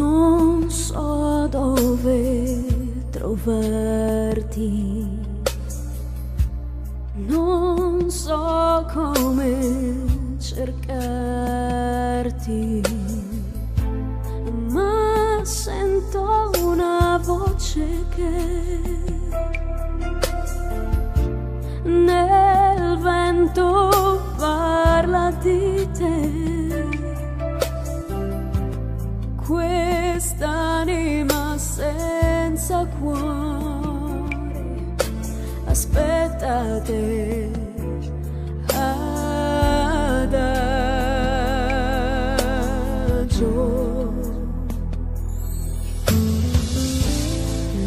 non so dove trovarti, non so come cercarti, ma sento una voce che senza cuore. Aspettate adagio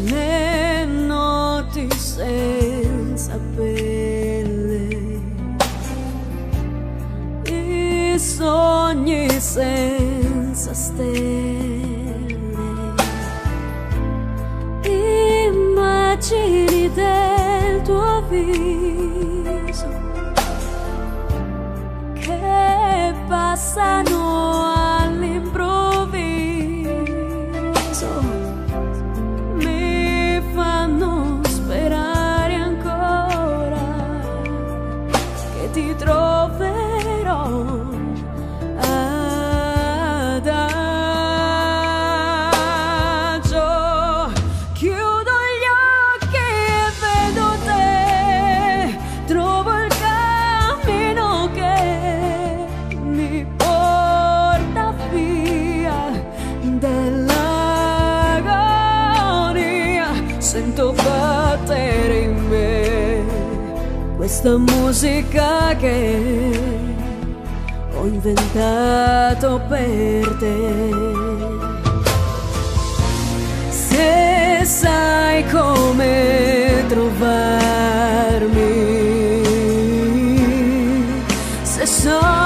le notti senza pelle. I sogni senza stelle viso che passano all'improvviso Sento battere in me questa musica che ho inventato per te. Se sai come trovarmi, se sai